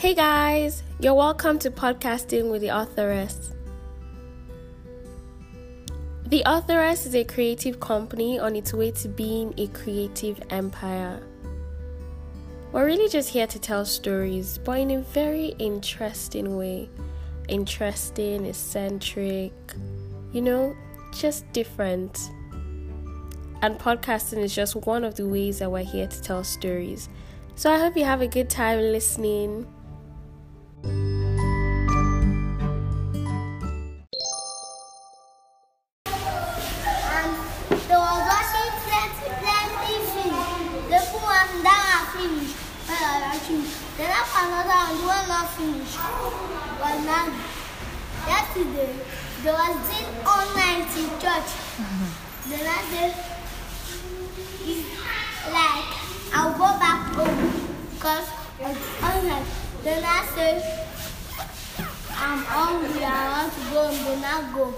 Hey guys, you're welcome to Podcasting with the Authoress. The Authoress is a creative company on its way to being a creative empire. We're really just here to tell stories, but in a very interesting way. Interesting, eccentric, you know, just different. And podcasting is just one of the ways that we're here to tell stories. So I hope you have a good time listening. Finish. Well, I finish. Then after another one, the one not finish. But now, yesterday, there was this all night in church. Then I said, it's like, I'll go back home. Because it's all night. Then I said, I'm hungry, I want to go home. Then I go.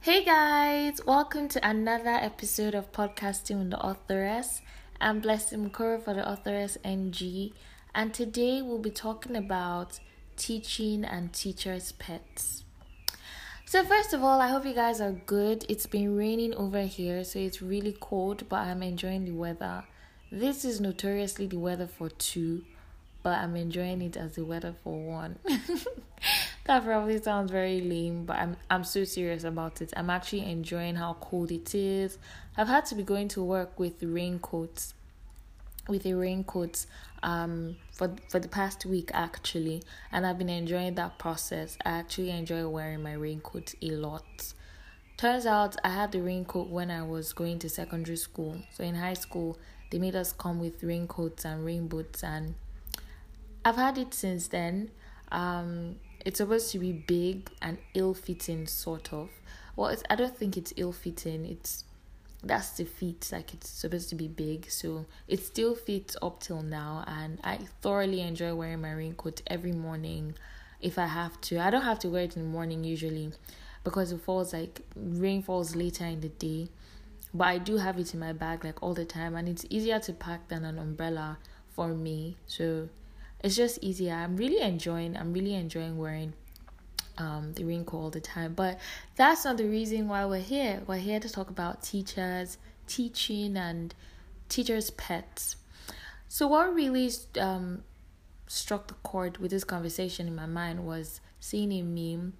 Hey guys, welcome to another episode of Podcasting with the Authoress. I'm Blessing Mukorho for the Authoress NG, and today we'll be talking about teaching and teachers' pets. So, first of all, I hope you guys are good. It's been raining over here, so it's really cold, but I'm enjoying the weather. This is notoriously the weather for two, but I'm enjoying it as the weather for one. that probably sounds very lame, but I'm I'm so serious about it. I'm actually enjoying how cold it is. I've had to be going to work with raincoats with a raincoat um for for the past week actually and I've been enjoying that process. I actually enjoy wearing my raincoat a lot. Turns out I had the raincoat when I was going to secondary school. So in high school they made us come with raincoats and rain boots and I've had it since then. Um it's supposed to be big and ill fitting sort of. Well I don't think it's ill fitting, it's that's the feet like it's supposed to be big. So it still fits up till now and i thoroughly enjoy wearing my raincoat every morning if i have to. I don't have to wear it in the morning usually because it falls like rain falls later in the day. But i do have it in my bag like all the time and it's easier to pack than an umbrella for me. So it's just easier i'm really enjoying i'm really enjoying wearing um, the raincoat all the time. But that's not the reason why we're here. We're here to talk about teachers, teaching, and teachers' pets. So, what really um, struck the chord with this conversation in my mind was seeing a meme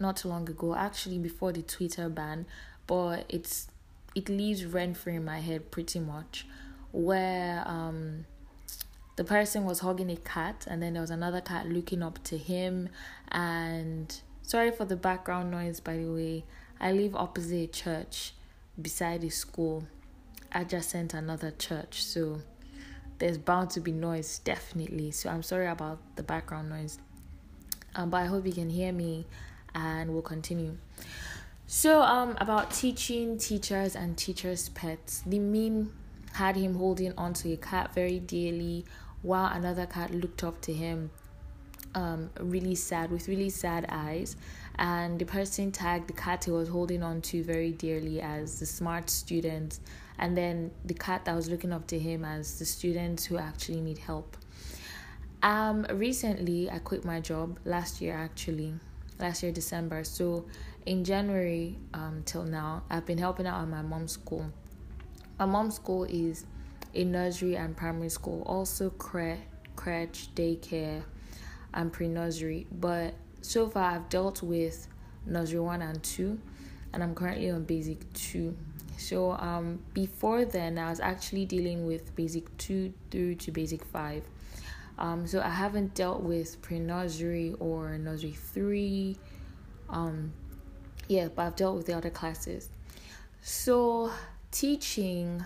not too long ago, actually before the Twitter ban, but it's it leaves rent free in my head pretty much, where um the person was hugging a cat and then there was another cat looking up to him. And sorry for the background noise by the way. I live opposite a church beside a school adjacent another church so there's bound to be noise definitely. So i'm sorry about the background noise. Um, but i hope you can hear me and we'll continue. So um about teaching teachers and teachers pets. The meme had him holding onto a cat very dearly while another cat looked up to him um, really sad with really sad eyes. And the person tagged the cat he was holding on to very dearly as the smart student. And then the cat that was looking up to him as the students who actually need help. Um recently i quit my job last year actually. Last year december. So in january um till now i've been helping out at my mom's school. My mom's school is a nursery and primary school, also cre- crèche, daycare, and pre nursery. But so far, I've dealt with nursery one and two, and I'm currently on basic two. So um, before then, I was actually dealing with basic two through to basic five. Um, so I haven't dealt with pre nursery or nursery three. Um, yeah, but I've dealt with the other classes. So teaching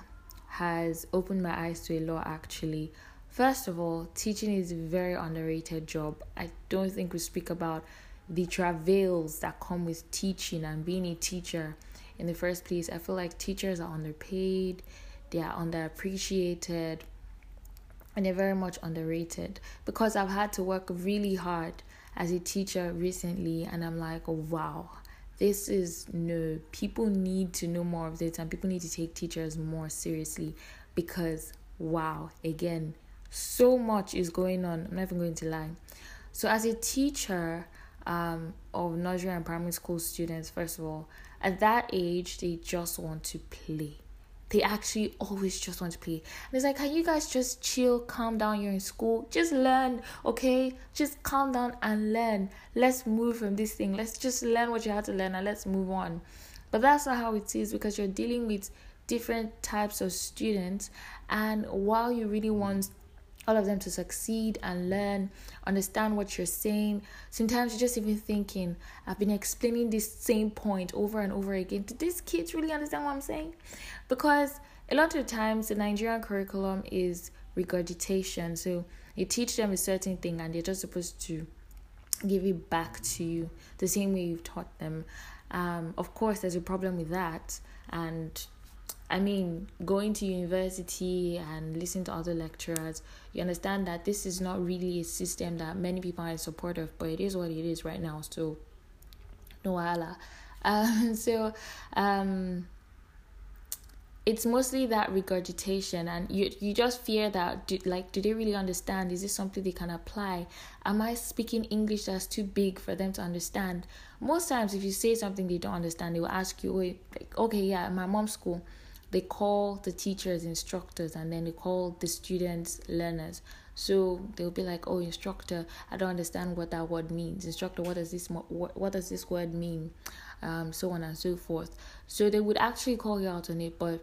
has opened my eyes to a lot actually. First of all, teaching is a very underrated job. I don't think we speak about the travails that come with teaching and being a teacher in the first place. I feel like teachers are underpaid, they are underappreciated, and they're very much underrated because I've had to work really hard as a teacher recently, and I'm like, wow, this is no people need to know more of this and people need to take teachers more seriously because wow, again, so much is going on. I'm not even going to lie. So, as a teacher um, of nursery and primary school students, first of all, at that age, they just want to play. They actually always just want to play. And it's like, can you guys just chill, calm down? You're in school, just learn, okay? Just calm down and learn. Let's move from this thing. Let's just learn what you have to learn and let's move on. But that's not how it is because you're dealing with different types of students. And while you really want all of them to succeed and learn, understand what you're saying. Sometimes you're just even thinking, I've been explaining this same point over and over again. Did these kids really understand what I'm saying? Because a lot of times the Nigerian curriculum is regurgitation. So you teach them a certain thing and they're just supposed to give it back to you the same way you've taught them. Um, of course, there's a problem with that, and I mean, going to university and listening to other lecturers, you understand that this is not really a system that many people are in support of, but it is what it is right now. So, no wala. Um, so, um, it's mostly that regurgitation and you you just fear that do, like do they really understand is this something they can apply am i speaking english that's too big for them to understand most times if you say something they don't understand they will ask you wait like, okay yeah my mom's school they call the teachers instructors and then they call the students learners. So they'll be like oh instructor i don't understand what that word means. Instructor what does this what, what does this word mean? Um so on and so forth. So they would actually call you out on it but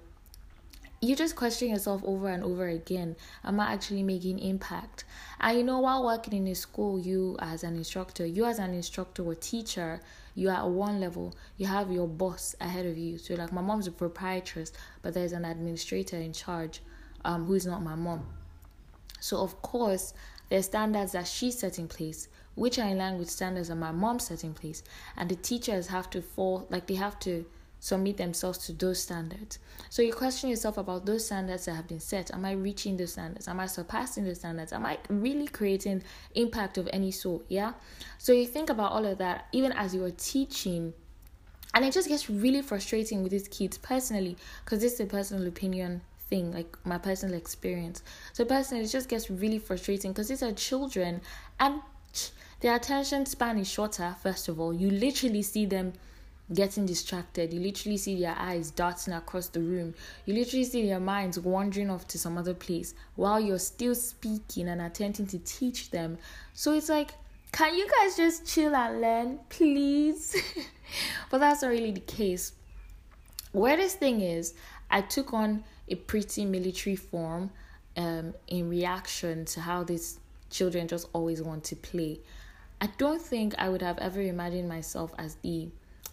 you just question yourself over and over again. Am i actually making impact? And you know while working in a school you as an instructor you as an instructor or teacher you are at one level you have your boss ahead of you. So like my mom's a proprietress but there's an administrator in charge um, who is not my mom. So of course there's standards that she set in place which are in line with standards that my mom set in place. And the teachers have to fall like they have to submit themselves to those standards. So you question yourself about those standards that have been set. Am I reaching those standards? Am I surpassing those standards? Am I really creating impact of any sort? Yeah. So you think about all of that even as you are teaching. And it just gets really frustrating with these kids personally, because this is a personal opinion thing, like my personal experience. So personally, it just gets really frustrating because these are children and their attention span is shorter, first of all. You literally see them getting distracted. You literally see their eyes darting across the room. You literally see their minds wandering off to some other place while you're still speaking and attempting to teach them. So it's like, can you guys just chill and learn, please? but that's not really the case. Weirdest thing is, I took on a pretty military form um, in reaction to how these children just always want to play. I don't think I would have ever imagined myself as the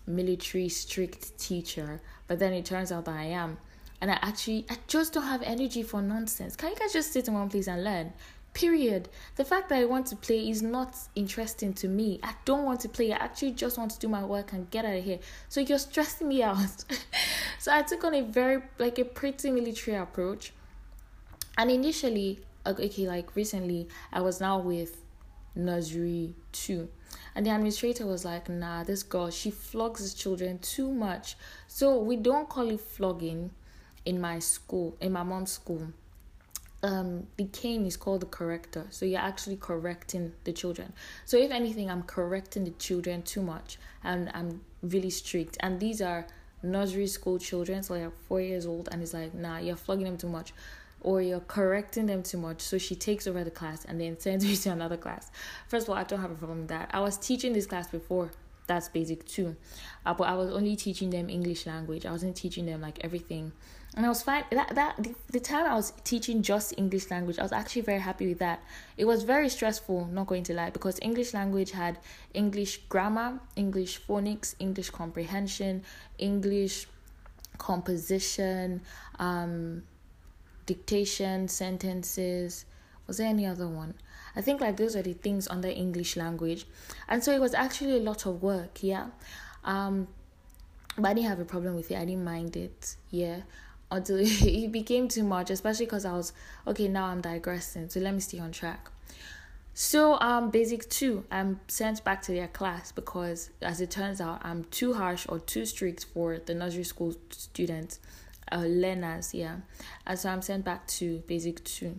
military strict teacher, but then it turns out that I am. And I actually, I just don't have energy for nonsense. Can you guys just sit in one place and learn? Period. The fact that I want to play is not interesting to me. I don't want to play. I actually just want to do my work and get out of here. So you're stressing me out. so I took on a very, like a pretty military approach. And initially, uh, okay, like recently, I was now with nursery two and the administrator was like, nah, this girl, she flogs the children too much. So we don't call it flogging in my school, in my mom's school. Um, the cane is called the corrector. So you're actually correcting the children. So if anything, I'm correcting the children too much and I'm really strict. And these are nursery school children, so like four years old, and it's like, nah, you're flogging them too much or you're correcting them too much. So she takes over the class and then sends me to another class. First of all, I don't have a problem with that. I was teaching this class before. That's basic too. Uh, but I was only teaching them English language. I wasn't teaching them like everything. And I was fine. That that the, the time I was teaching just English language, I was actually very happy with that. It was very stressful, not going to lie, because English language had English grammar, English phonics, English comprehension, English composition, um, dictation, sentences. Was there any other one? I think like those are the things under English language. And so it was actually a lot of work, yeah. Um but I didn't have a problem with it. I didn't mind it, yeah. Until it became too much, especially because I was okay. Now I'm digressing, so let me stay on track. So um, basic two, I'm sent back to their class because, as it turns out, I'm too harsh or too strict for the nursery school students uh, learners, yeah. And so I'm sent back to basic two.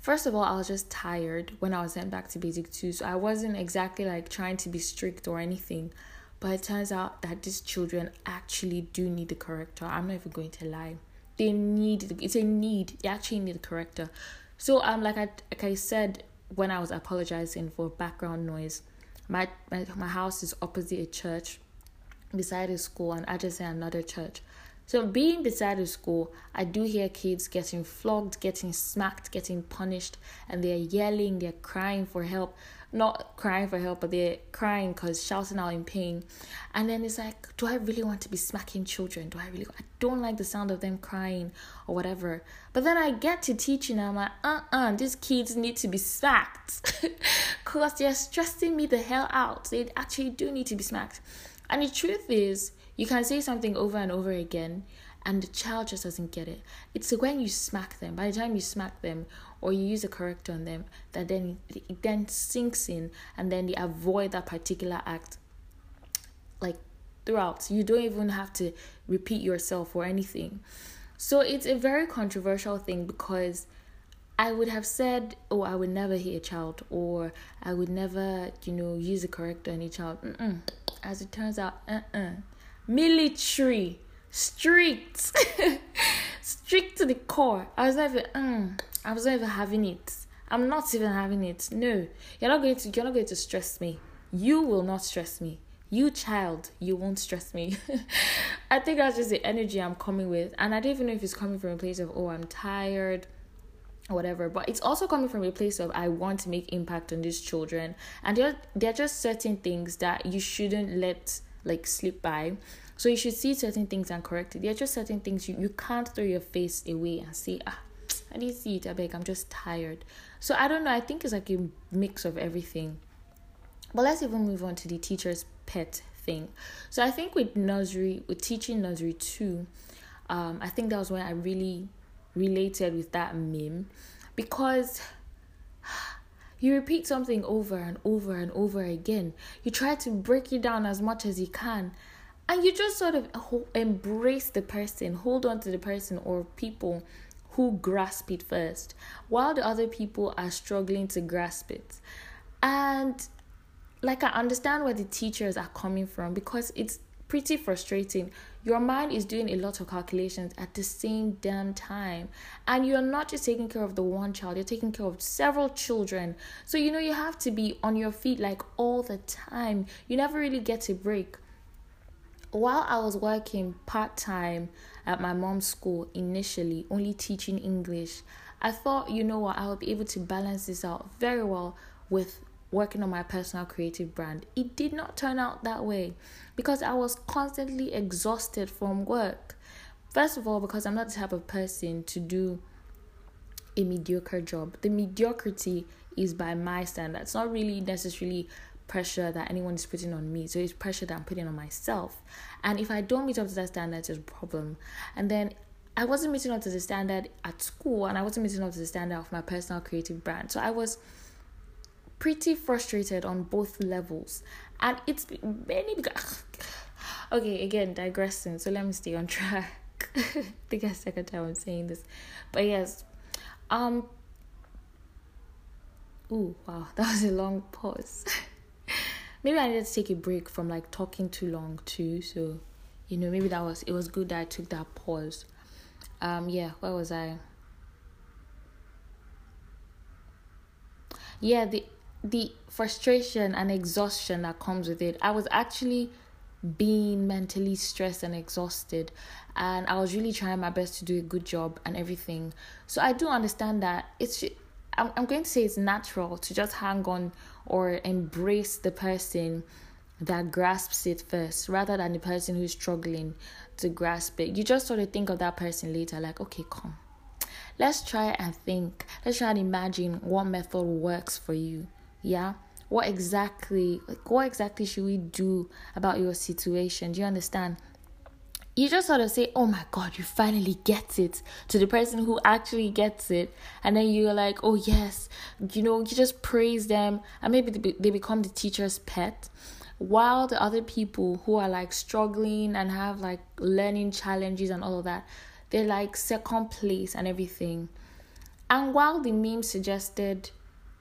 First of all, I was just tired when I was sent back to basic two, so I wasn't exactly like trying to be strict or anything. But it turns out that these children actually do need a corrector. I'm not even going to lie. They need it's a need. They actually need a corrector. So um like I like I said when I was apologizing for background noise, my my, my house is opposite a church beside a school and adjacent another church. So being beside a school, I do hear kids getting flogged, getting smacked, getting punished, and they're yelling, they're crying for help. Not crying for help, but they're crying because shouting out in pain. And then it's like, do I really want to be smacking children? Do I really? I don't like the sound of them crying or whatever. But then I get to teaching, I'm like, uh uh these kids need to be smacked because they're stressing me the hell out. They actually do need to be smacked. And the truth is, you can say something over and over again, and the child just doesn't get it. It's when you smack them. By the time you smack them or you use a corrector on them, that then it then sinks in, and then they avoid that particular act. Like throughout, you don't even have to repeat yourself or anything. So it's a very controversial thing because I would have said, "Oh, I would never hit a child," or "I would never, you know, use a corrector on a child." Mm-mm as it turns out, uh uh-uh. Military, strict, strict to the core. I was never, mm, I was never having it. I'm not even having it. No, you're not going to. You're not going to stress me. You will not stress me. You child, you won't stress me. I think that's just the energy I'm coming with, and I don't even know if it's coming from a place of oh I'm tired whatever but it's also coming from a place of i want to make impact on these children and there there are just certain things that you shouldn't let like slip by so you should see certain things and correct it. There are just certain things you, you can't throw your face away and say ah i didn't see it i beg i'm just tired. So i don't know i think it's like a mix of everything. But let's even move on to the teacher's pet thing. So i think with nursery with teaching nursery two um i think that was when i really related with that meme. Because you repeat something over and over and over again. You try to break it down as much as you can. And you just sort of embrace the person, hold on to the person or people who grasp it first, while the other people are struggling to grasp it. And like, I understand where the teachers are coming from because it's pretty frustrating. Your mind is doing a lot of calculations at the same damn time. And you're not just taking care of the one child, you're taking care of several children. So, you know, you have to be on your feet like all the time. You never really get a break. While I was working part time at my mom's school initially, only teaching English, I thought, you know what, I would be able to balance this out very well with working on my personal creative brand. It did not turn out that way because I was constantly exhausted from work. First of all, because I'm not the type of person to do a mediocre job. The mediocrity is by my standards, not really necessarily pressure that anyone is putting on me. So it's pressure that I'm putting on myself. And if I don't meet up to that standard, it's a problem. And then I wasn't meeting up to the standard at school and I wasn't meeting up to the standard of my personal creative brand. So I was pretty frustrated on both levels and it's many okay again digressing so let me stay on track i think that's second time i'm saying this but yes um oh wow that was a long pause maybe i needed to take a break from like talking too long too so you know maybe that was it was good that i took that pause um yeah where was i yeah the the frustration and exhaustion that comes with it. I was actually being mentally stressed and exhausted and I was really trying my best to do a good job and everything. So I do understand that it's I'm I'm going to say it's natural to just hang on or embrace the person that grasps it first rather than the person who's struggling to grasp it. You just sort of think of that person later like, okay, come. Let's try and think. Let's try and imagine what method works for you yeah what exactly like what exactly should we do about your situation do you understand you just sort of say, Oh my God, you finally get it to the person who actually gets it. And then you're like, Oh, yes, you know, you just praise them. And maybe they become the teacher's pet. while the other people who are like struggling and have like learning challenges and all of that, they're like second place and everything. And while the meme suggested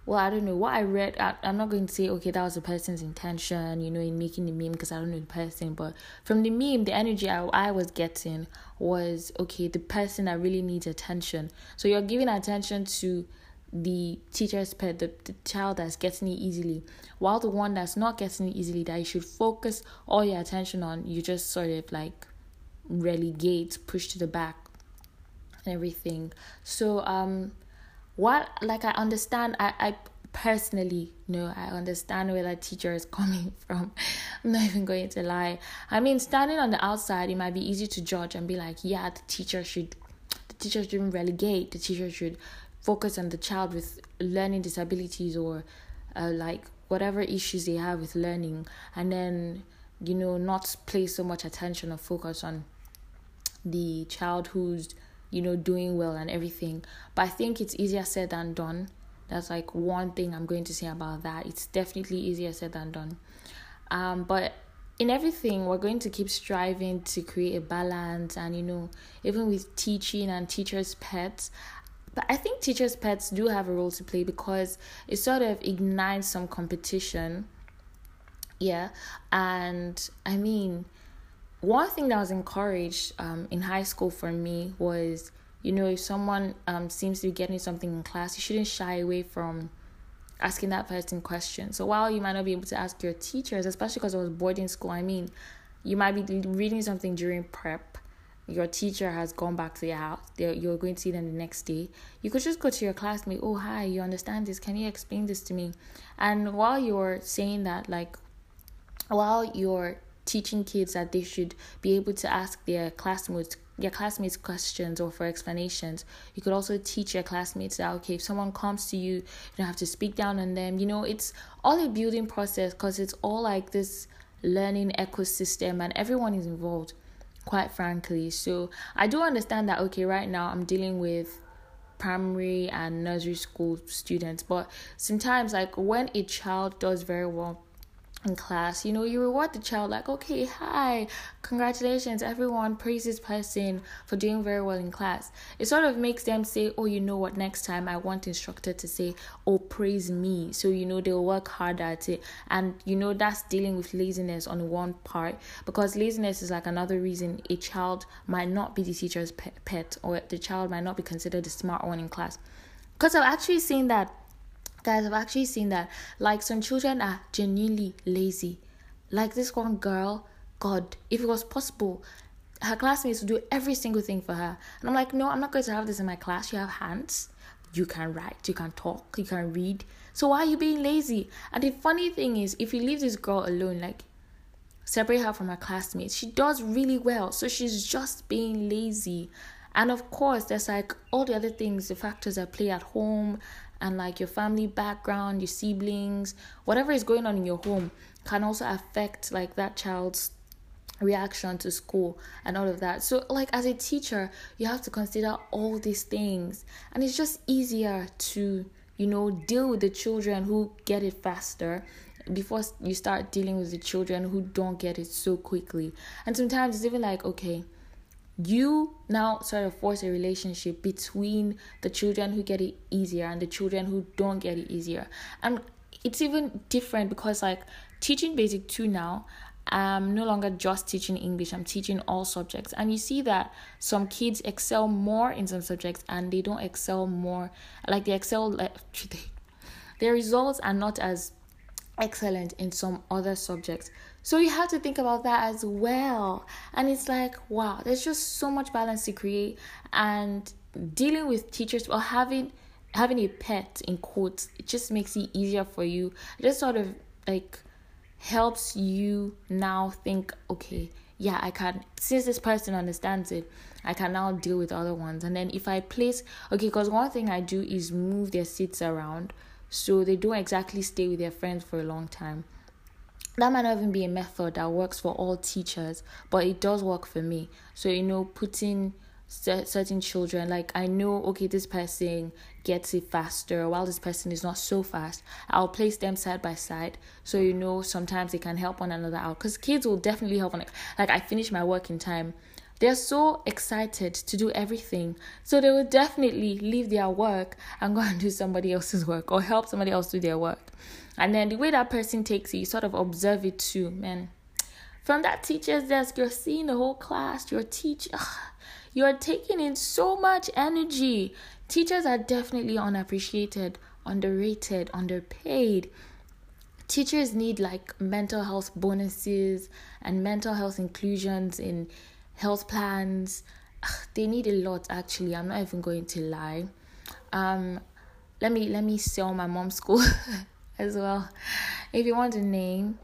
well, I don't know what I read. I, am not going to say, okay, that was the person's intention, you know, in making the meme because I don't know the person. But from the meme, the energy I, I was getting was, okay, the person that really needs attention. So you're giving attention to the teacher's pet, the, the child that's getting it easily, while the one that's not getting it easily, that you should focus all your attention on, you just sort of like relegate, push to the back, and everything. So, um, what like I understand I, I personally know I understand where that teacher is coming from. I'm not even going to lie. I mean standing on the outside it might be easy to judge and be like, yeah, the teacher should the teacher shouldn't relegate, the teacher should focus on the child with learning disabilities or uh, like whatever issues they have with learning and then you know not place so much attention or focus on the child who's you know, doing well and everything. But I think it's easier said than done. That's like one thing I'm going to say about that. It's definitely easier said than done. Um, but in everything, we're going to keep striving to create a balance, and you know, even with teaching and teachers' pets. But I think teachers' pets do have a role to play because it sort of ignites some competition. Yeah, and I mean, one thing that was encouraged um, in high school for me was you know if someone um, seems to be getting something in class you shouldn't shy away from asking that person questions. So while you might not be able to ask your teachers especially because i was boarding school i mean you might be reading something during prep your teacher has gone back to your house you're going to see them the next day. You could just go to your classmate oh hi you understand this can you explain this to me? And while you're saying that like while you're teaching kids that they should be able to ask their classmates their classmates questions or for explanations. You could also teach your classmates that okay, if someone comes to you, you don't have to speak down on them. You know, it's all a building process because it's all like this learning ecosystem and everyone is involved, quite frankly. So I do understand that okay, right now I'm dealing with primary and nursery school students, but sometimes like when a child does very well in class. You know you reward the child like okay hi congratulations everyone praise this person for doing very well in class. It sort of makes them say oh you know what next time i want instructor to say oh praise me. So you know they'll work harder at it. And you know that's dealing with laziness on one part because laziness is like another reason a child might not be the teacher's pet or the child might not be considered the smart one in class. Because i've actually seen that guys i've actually seen that. Like some children are genuinely lazy. Like this one girl god if it was possible her classmates would do every single thing for her. And i'm like no i'm not going to have this in my class. You have hands. You can write. You can talk. You can read. So why are you being lazy? And the funny thing is if you leave this girl alone like separate her from her classmates she does really well. So she's just being lazy. And of course there's like all the other things the factors that play at home and like your family background, your siblings, whatever is going on in your home can also affect like that child's reaction to school and all of that. So, like, as a teacher, you have to consider all these things, and it's just easier to, you know, deal with the children who get it faster before you start dealing with the children who don't get it so quickly. And sometimes it's even like, okay, you now sort of force a relationship between the children who get it easier and the children who don't get it easier. And it's even different because like teaching basic 2 now i'm no longer just teaching english i'm teaching all subjects. And you see that some kids excel more in some subjects and they don't excel more like they excel like their results are not as excellent in some other subjects so you have to think about that as well. And it's like, wow, there's just so much balance to create and dealing with teachers or having having a pet in quotes, it just makes it easier for you. It just sort of like helps you now think, okay, yeah, I can since this person understands it, I can now deal with other ones. And then if I place okay, because one thing I do is move their seats around so they don't exactly stay with their friends for a long time that might not even be a method that works for all teachers, but it does work for me. So, you know, putting certain children like i know okay this person gets it faster while this person is not so fast i'll place them side by side so you know sometimes they can help one another out because kids will definitely help on it like i finish my work in time they're so excited to do everything so they will definitely leave their work and go and do somebody else's work or help somebody else do their work and then the way that person takes it you sort of observe it too man from that teacher's desk you're seeing the whole class your teacher you're taking in so much energy. Teachers are definitely unappreciated, underrated, underpaid. Teachers need like mental health bonuses and mental health inclusions in health plans. They need a lot actually. I'm not even going to lie. Um let me let me sell my mom's school as well. If you want a name,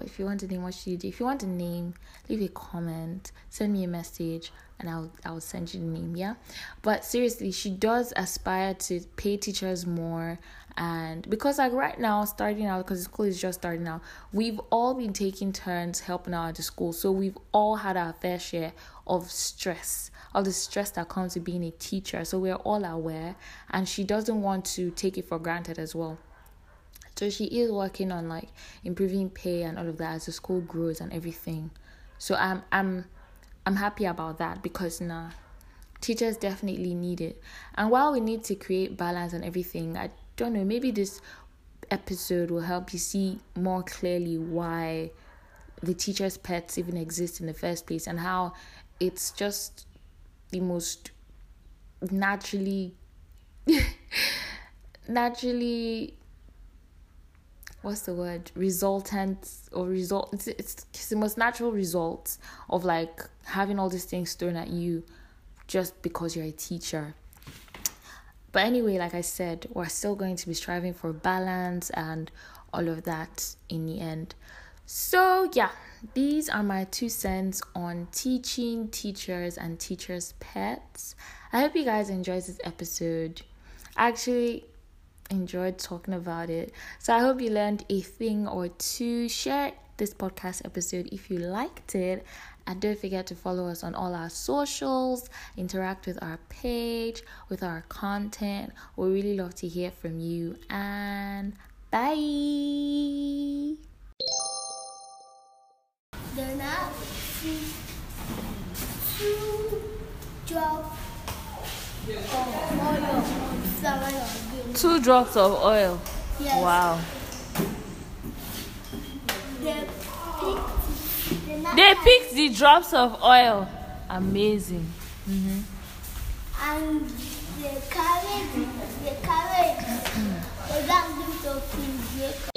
if you want a name, what should you do? If you want a name, leave a comment, send me a message and I'll I'll send you the name, yeah. But seriously, she does aspire to pay teachers more and because like right now starting out because school is just starting out we've all been taking turns helping out at the school. So we've all had our fair share of stress of the stress that comes with being a teacher. So we're all aware and she doesn't want to take it for granted as well. So she is working on like improving pay and all of that as the school grows and everything. So i'm i'm I'm happy about that because nah, teachers definitely need it. And while we need to create balance and everything, I don't know, maybe this episode will help you see more clearly why the teachers' pets even exist in the first place and how it's just the most naturally naturally what's the word resultant or result it's, it's, it's the most natural result of like having all these things thrown at you just because you're a teacher. But anyway like i said we're still going to be striving for balance and all of that in the end. So yeah these are my two cents on teaching teachers and teachers pets. I hope you guys enjoyed this episode. Actually enjoyed talking about it. So I hope you learned a thing or two. Share this podcast episode if you liked it. And don't forget to follow us on all our socials, interact with our page, with our content. We really love to hear from you. And bye. Then I two drop Two drops of oil. Yes. Wow. They picked, they picked the drops of oil. Amazing. Mm-hmm. And they carried, they carried, mm. they got them to